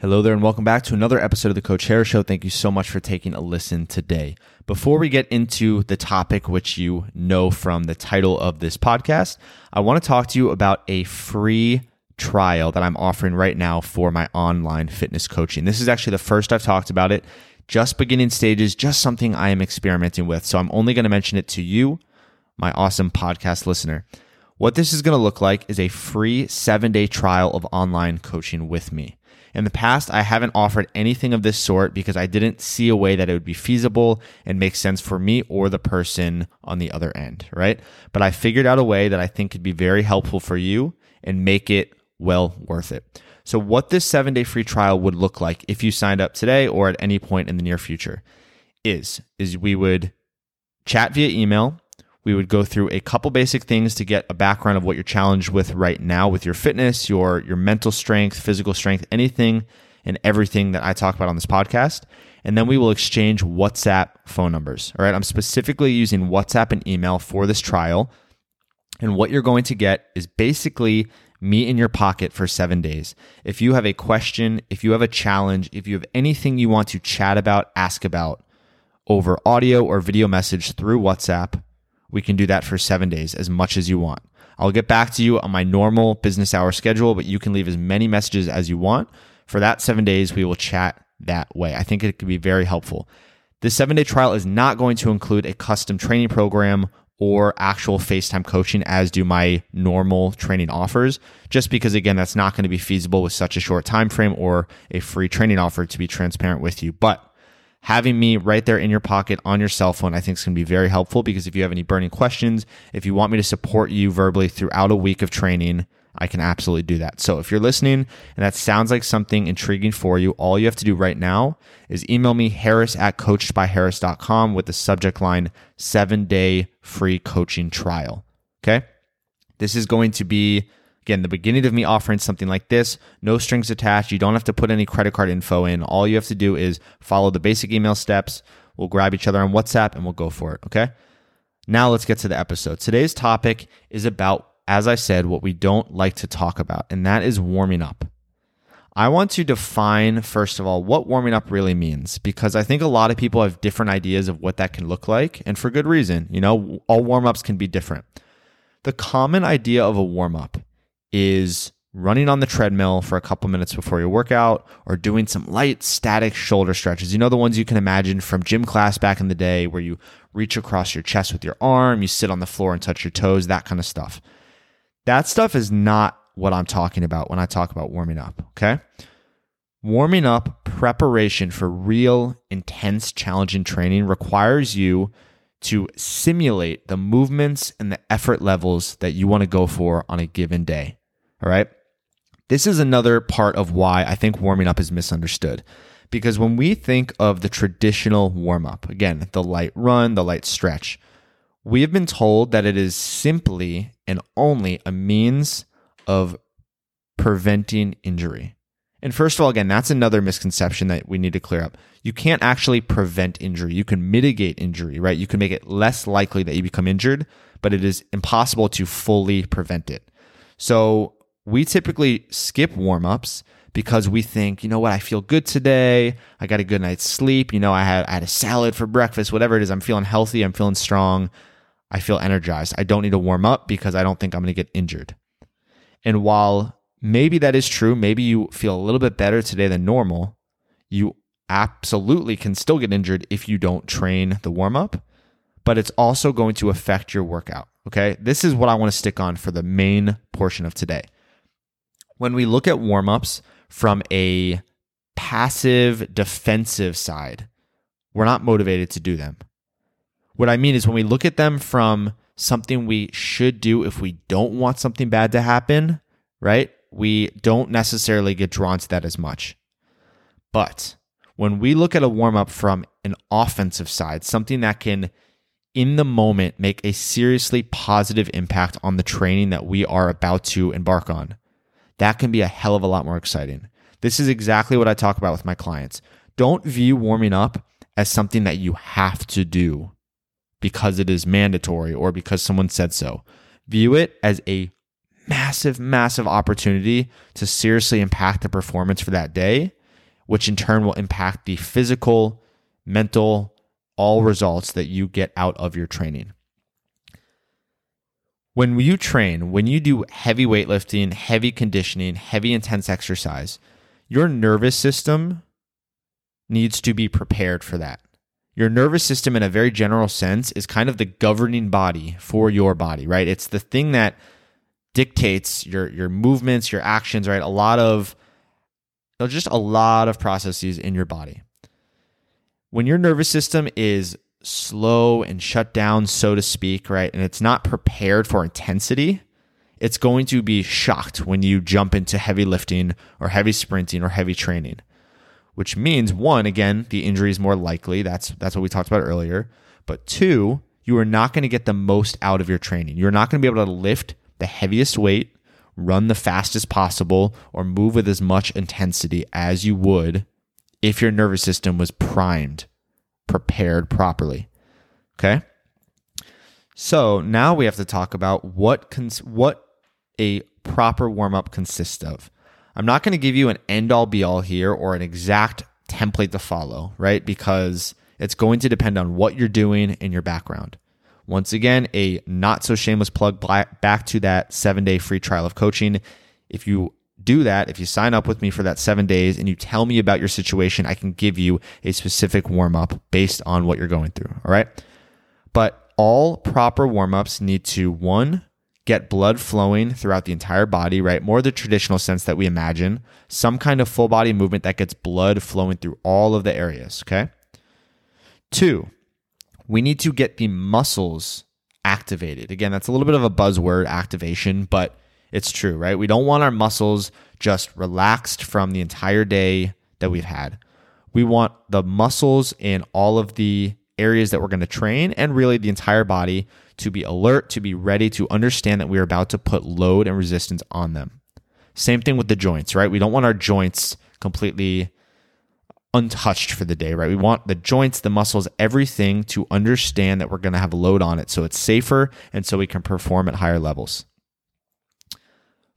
Hello there, and welcome back to another episode of the Coach Harris Show. Thank you so much for taking a listen today. Before we get into the topic, which you know from the title of this podcast, I want to talk to you about a free trial that I'm offering right now for my online fitness coaching. This is actually the first I've talked about it, just beginning stages, just something I am experimenting with. So I'm only going to mention it to you, my awesome podcast listener. What this is going to look like is a free seven day trial of online coaching with me. In the past, I haven't offered anything of this sort because I didn't see a way that it would be feasible and make sense for me or the person on the other end, right? But I figured out a way that I think could be very helpful for you and make it well worth it. So, what this seven day free trial would look like if you signed up today or at any point in the near future is, is we would chat via email we would go through a couple basic things to get a background of what you're challenged with right now with your fitness, your your mental strength, physical strength, anything and everything that I talk about on this podcast. And then we will exchange WhatsApp phone numbers. All right. I'm specifically using WhatsApp and email for this trial. And what you're going to get is basically me in your pocket for seven days. If you have a question, if you have a challenge, if you have anything you want to chat about, ask about over audio or video message through WhatsApp, we can do that for seven days, as much as you want. I'll get back to you on my normal business hour schedule, but you can leave as many messages as you want. For that seven days, we will chat that way. I think it could be very helpful. This seven day trial is not going to include a custom training program or actual FaceTime coaching as do my normal training offers just because again that's not going to be feasible with such a short time frame or a free training offer to be transparent with you but having me right there in your pocket on your cell phone, I think is going to be very helpful because if you have any burning questions, if you want me to support you verbally throughout a week of training, I can absolutely do that. So if you're listening and that sounds like something intriguing for you, all you have to do right now is email me harris at coachedbyharris.com with the subject line seven day free coaching trial. Okay. This is going to be Again, the beginning of me offering something like this, no strings attached. You don't have to put any credit card info in. All you have to do is follow the basic email steps. We'll grab each other on WhatsApp and we'll go for it. Okay. Now let's get to the episode. Today's topic is about, as I said, what we don't like to talk about, and that is warming up. I want to define, first of all, what warming up really means because I think a lot of people have different ideas of what that can look like, and for good reason. You know, all warm ups can be different. The common idea of a warm up is running on the treadmill for a couple minutes before your workout or doing some light static shoulder stretches. You know, the ones you can imagine from gym class back in the day where you reach across your chest with your arm, you sit on the floor and touch your toes, that kind of stuff. That stuff is not what I'm talking about when I talk about warming up, okay? Warming up preparation for real, intense, challenging training requires you to simulate the movements and the effort levels that you want to go for on a given day. All right. This is another part of why I think warming up is misunderstood. Because when we think of the traditional warm up, again, the light run, the light stretch, we have been told that it is simply and only a means of preventing injury. And first of all, again, that's another misconception that we need to clear up. You can't actually prevent injury. You can mitigate injury, right? You can make it less likely that you become injured, but it is impossible to fully prevent it. So we typically skip warm ups because we think, you know what, I feel good today. I got a good night's sleep. You know, I had, I had a salad for breakfast, whatever it is. I'm feeling healthy. I'm feeling strong. I feel energized. I don't need to warm up because I don't think I'm going to get injured. And while maybe that is true, maybe you feel a little bit better today than normal, you absolutely can still get injured if you don't train the warm up, but it's also going to affect your workout. Okay. This is what I want to stick on for the main portion of today when we look at warm-ups from a passive defensive side, we're not motivated to do them. What I mean is when we look at them from something we should do if we don't want something bad to happen, right? We don't necessarily get drawn to that as much. But when we look at a warm up from an offensive side, something that can, in the moment, make a seriously positive impact on the training that we are about to embark on, that can be a hell of a lot more exciting. This is exactly what I talk about with my clients. Don't view warming up as something that you have to do because it is mandatory or because someone said so. View it as a massive, massive opportunity to seriously impact the performance for that day which in turn will impact the physical, mental, all results that you get out of your training. When you train, when you do heavy weightlifting, heavy conditioning, heavy intense exercise, your nervous system needs to be prepared for that. Your nervous system, in a very general sense, is kind of the governing body for your body, right? It's the thing that dictates your your movements, your actions, right? A lot of just a lot of processes in your body. When your nervous system is slow and shut down, so to speak, right, and it's not prepared for intensity, it's going to be shocked when you jump into heavy lifting or heavy sprinting or heavy training. Which means one, again, the injury is more likely. That's that's what we talked about earlier. But two, you are not going to get the most out of your training. You're not going to be able to lift the heaviest weight, run the fastest possible, or move with as much intensity as you would if your nervous system was primed, prepared properly. Okay? So now we have to talk about what cons- what a proper warm up consists of. I'm not going to give you an end all be all here or an exact template to follow, right? Because it's going to depend on what you're doing in your background. Once again, a not so shameless plug back to that seven day free trial of coaching. If you do that, if you sign up with me for that seven days and you tell me about your situation, I can give you a specific warm up based on what you're going through. All right. But all proper warm ups need to one, get blood flowing throughout the entire body, right? More the traditional sense that we imagine, some kind of full body movement that gets blood flowing through all of the areas. Okay. Two, we need to get the muscles activated. Again, that's a little bit of a buzzword, activation, but it's true, right? We don't want our muscles just relaxed from the entire day that we've had. We want the muscles in all of the areas that we're going to train and really the entire body to be alert, to be ready to understand that we're about to put load and resistance on them. Same thing with the joints, right? We don't want our joints completely untouched for the day, right? We want the joints, the muscles, everything to understand that we're going to have load on it so it's safer and so we can perform at higher levels.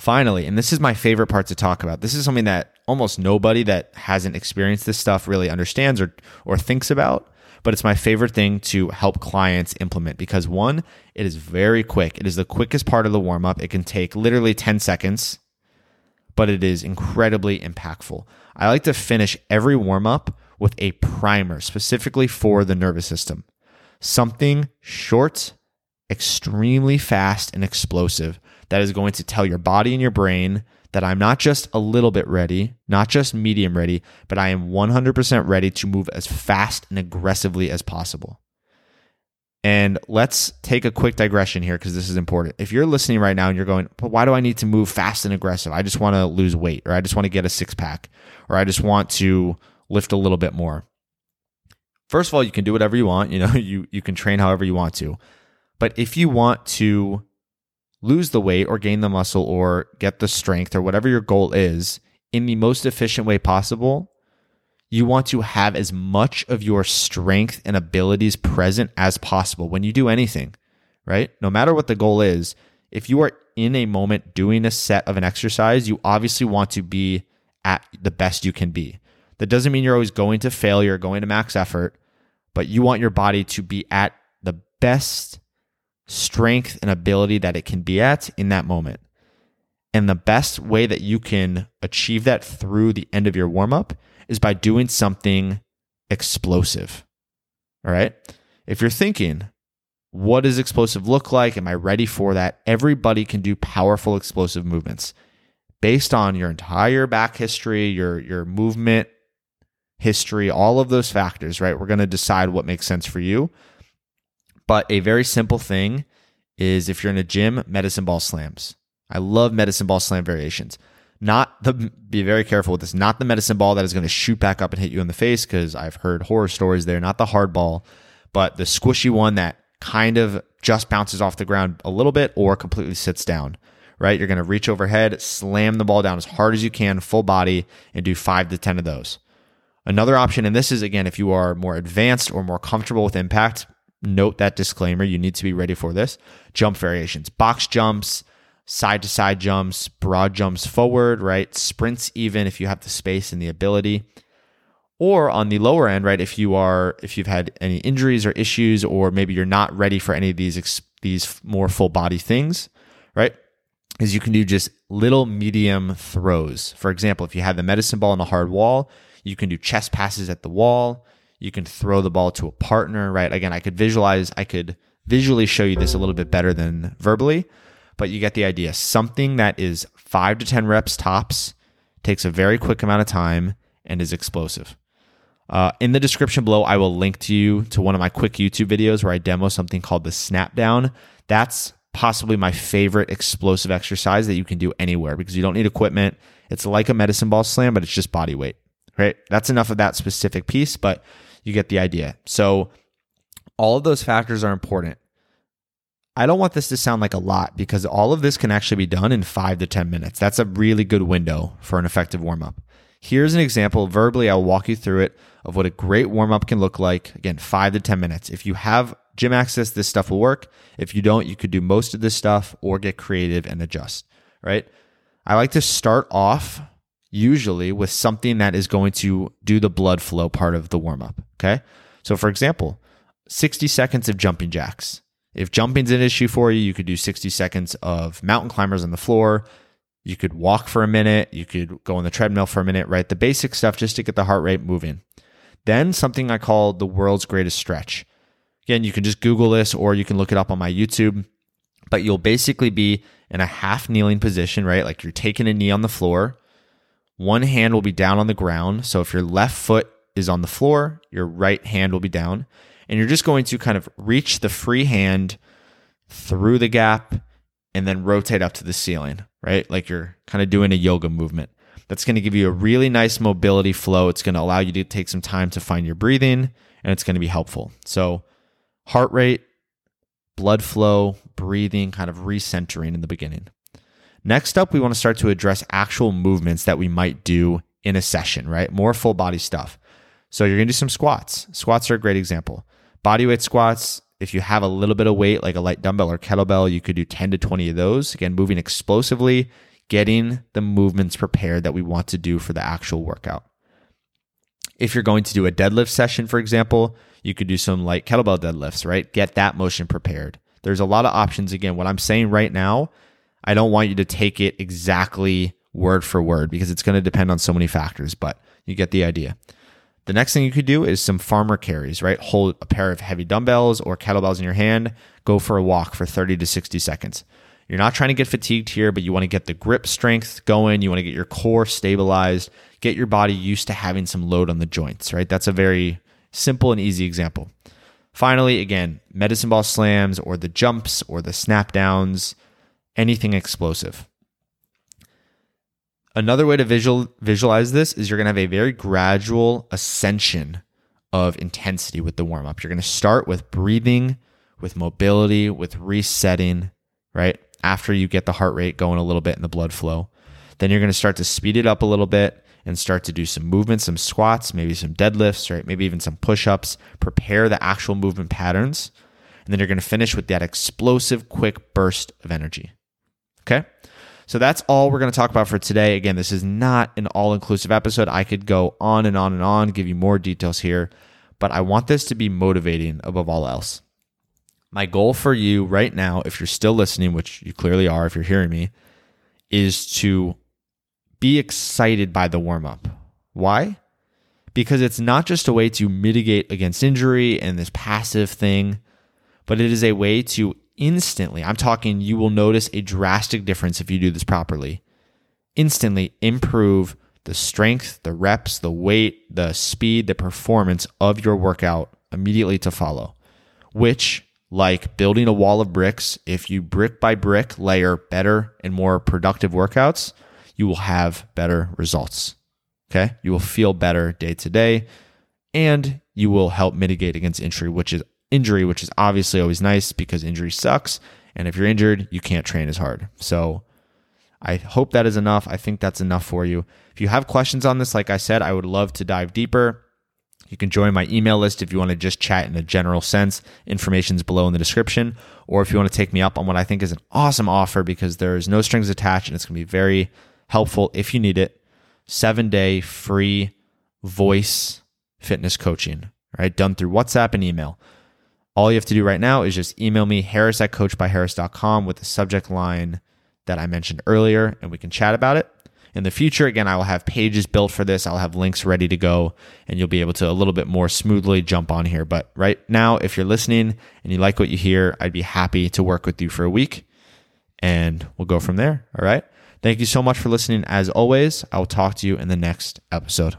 Finally, and this is my favorite part to talk about. This is something that almost nobody that hasn't experienced this stuff really understands or or thinks about, but it's my favorite thing to help clients implement because one, it is very quick. It is the quickest part of the warm up. It can take literally 10 seconds, but it is incredibly impactful. I like to finish every warm up with a primer specifically for the nervous system. Something short, extremely fast, and explosive that is going to tell your body and your brain that I'm not just a little bit ready, not just medium ready, but I am 100% ready to move as fast and aggressively as possible. And let's take a quick digression here because this is important. If you're listening right now and you're going, but why do I need to move fast and aggressive? I just want to lose weight or I just want to get a six pack or I just want to lift a little bit more. First of all, you can do whatever you want. You know, you, you can train however you want to. But if you want to lose the weight or gain the muscle or get the strength or whatever your goal is in the most efficient way possible, you want to have as much of your strength and abilities present as possible when you do anything, right? No matter what the goal is, if you are in a moment doing a set of an exercise, you obviously want to be at the best you can be. That doesn't mean you're always going to failure, going to max effort, but you want your body to be at the best strength and ability that it can be at in that moment. And the best way that you can achieve that through the end of your warm up is by doing something explosive. All right. If you're thinking, what does explosive look like? Am I ready for that? Everybody can do powerful explosive movements based on your entire back history, your your movement history, all of those factors, right? We're going to decide what makes sense for you. But a very simple thing is if you're in a gym, medicine ball slams. I love medicine ball slam variations. Not the be very careful with this. Not the medicine ball that is going to shoot back up and hit you in the face because I've heard horror stories there. Not the hard ball, but the squishy one that kind of just bounces off the ground a little bit or completely sits down. Right? You're going to reach overhead, slam the ball down as hard as you can, full body, and do five to ten of those. Another option, and this is again if you are more advanced or more comfortable with impact, note that disclaimer. You need to be ready for this. Jump variations, box jumps, side to side jumps, broad jumps forward, right? Sprints, even if you have the space and the ability. Or on the lower end, right, if you are if you've had any injuries or issues or maybe you're not ready for any of these these more full body things, right? Is you can do just little medium throws. For example, if you have the medicine ball on a hard wall, you can do chest passes at the wall. You can throw the ball to a partner, right? Again, I could visualize, I could visually show you this a little bit better than verbally, but you get the idea. Something that is five to 10 reps tops, takes a very quick amount of time, and is explosive. Uh, in the description below, I will link to you to one of my quick YouTube videos where I demo something called the snap down. That's possibly my favorite explosive exercise that you can do anywhere because you don't need equipment. It's like a medicine ball slam, but it's just body weight, right? That's enough of that specific piece, but you get the idea. So all of those factors are important. I don't want this to sound like a lot because all of this can actually be done in five to 10 minutes. That's a really good window for an effective warm up. Here's an example. Verbally, I'll walk you through it of what a great warm up can look like. Again, five to 10 minutes. If you have gym access, this stuff will work. If you don't, you could do most of this stuff or get creative and adjust, right? I like to start off usually with something that is going to do the blood flow part of the warm up. Okay. So, for example, 60 seconds of jumping jacks. If jumping's an issue for you, you could do 60 seconds of mountain climbers on the floor. You could walk for a minute. You could go on the treadmill for a minute, right? The basic stuff just to get the heart rate moving. Then something I call the world's greatest stretch. Again, you can just Google this or you can look it up on my YouTube, but you'll basically be in a half kneeling position, right? Like you're taking a knee on the floor. One hand will be down on the ground. So if your left foot is on the floor, your right hand will be down. And you're just going to kind of reach the free hand through the gap and then rotate up to the ceiling, right? Like you're kind of doing a yoga movement. That's going to give you a really nice mobility flow. It's going to allow you to take some time to find your breathing and it's going to be helpful. So, heart rate, blood flow, breathing, kind of recentering in the beginning. Next up, we want to start to address actual movements that we might do in a session, right? More full body stuff. So you're going to do some squats. Squats are a great example. Body weight squats, if you have a little bit of weight, like a light dumbbell or kettlebell, you could do 10 to 20 of those. Again, moving explosively, getting the movements prepared that we want to do for the actual workout. If you're going to do a deadlift session, for example, you could do some light kettlebell deadlifts, right? Get that motion prepared. There's a lot of options. Again, what I'm saying right now I don't want you to take it exactly word for word because it's going to depend on so many factors, but you get the idea. The next thing you could do is some farmer carries, right? Hold a pair of heavy dumbbells or kettlebells in your hand, go for a walk for 30 to 60 seconds. You're not trying to get fatigued here, but you want to get the grip strength going. You want to get your core stabilized, get your body used to having some load on the joints, right? That's a very simple and easy example. Finally, again, medicine ball slams or the jumps or the snap downs, anything explosive. Another way to visual, visualize this is you're going to have a very gradual ascension of intensity with the warm up. You're going to start with breathing, with mobility, with resetting, right? After you get the heart rate going a little bit and the blood flow. Then you're going to start to speed it up a little bit and start to do some movements, some squats, maybe some deadlifts, right? Maybe even some push ups. Prepare the actual movement patterns. And then you're going to finish with that explosive, quick burst of energy. Okay. So that's all we're going to talk about for today. Again, this is not an all inclusive episode. I could go on and on and on, give you more details here, but I want this to be motivating above all else. My goal for you right now, if you're still listening, which you clearly are if you're hearing me, is to be excited by the warm up. Why? Because it's not just a way to mitigate against injury and this passive thing, but it is a way to instantly, I'm talking, you will notice a drastic difference if you do this properly. Instantly improve the strength, the reps, the weight, the speed, the performance of your workout immediately to follow, which, like building a wall of bricks, if you brick by brick layer better and more productive workouts, you will have better results. Okay. You will feel better day to day and you will help mitigate against injury, which is injury, which is obviously always nice because injury sucks. And if you're injured, you can't train as hard. So I hope that is enough. I think that's enough for you. If you have questions on this, like I said, I would love to dive deeper. You can join my email list if you want to just chat in a general sense. Information's below in the description. Or if you want to take me up on what I think is an awesome offer because there's no strings attached and it's going to be very helpful if you need it. Seven day free voice fitness coaching, right? Done through WhatsApp and email. All you have to do right now is just email me, harris at coachbyharris.com with the subject line that I mentioned earlier, and we can chat about it. In the future, again, I will have pages built for this. I'll have links ready to go, and you'll be able to a little bit more smoothly jump on here. But right now, if you're listening and you like what you hear, I'd be happy to work with you for a week, and we'll go from there. All right. Thank you so much for listening. As always, I will talk to you in the next episode.